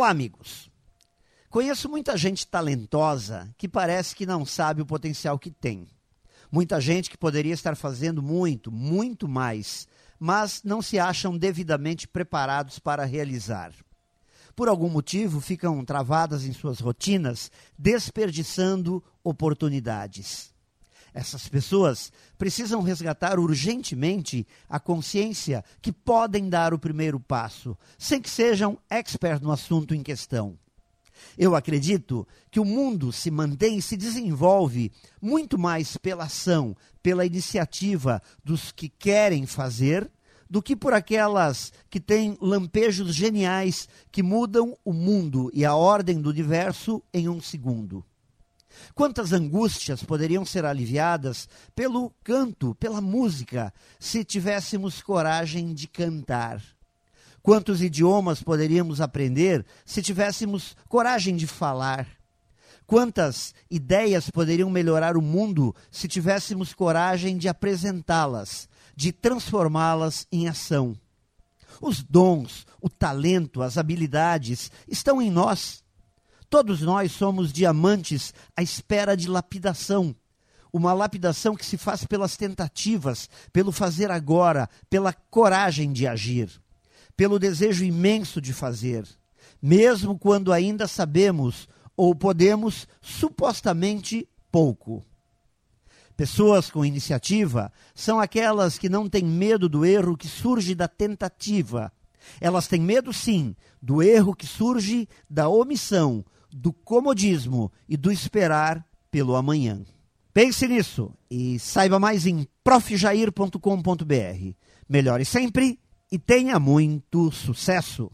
Olá, amigos. Conheço muita gente talentosa que parece que não sabe o potencial que tem. Muita gente que poderia estar fazendo muito, muito mais, mas não se acham devidamente preparados para realizar. Por algum motivo, ficam travadas em suas rotinas, desperdiçando oportunidades. Essas pessoas precisam resgatar urgentemente a consciência que podem dar o primeiro passo, sem que sejam experts no assunto em questão. Eu acredito que o mundo se mantém e se desenvolve muito mais pela ação, pela iniciativa dos que querem fazer, do que por aquelas que têm lampejos geniais que mudam o mundo e a ordem do universo em um segundo. Quantas angústias poderiam ser aliviadas pelo canto, pela música, se tivéssemos coragem de cantar? Quantos idiomas poderíamos aprender se tivéssemos coragem de falar? Quantas ideias poderiam melhorar o mundo se tivéssemos coragem de apresentá-las, de transformá-las em ação? Os dons, o talento, as habilidades estão em nós. Todos nós somos diamantes à espera de lapidação. Uma lapidação que se faz pelas tentativas, pelo fazer agora, pela coragem de agir, pelo desejo imenso de fazer, mesmo quando ainda sabemos ou podemos supostamente pouco. Pessoas com iniciativa são aquelas que não têm medo do erro que surge da tentativa. Elas têm medo, sim, do erro que surge da omissão, do comodismo e do esperar pelo amanhã. Pense nisso e saiba mais em profjair.com.br. Melhore sempre e tenha muito sucesso!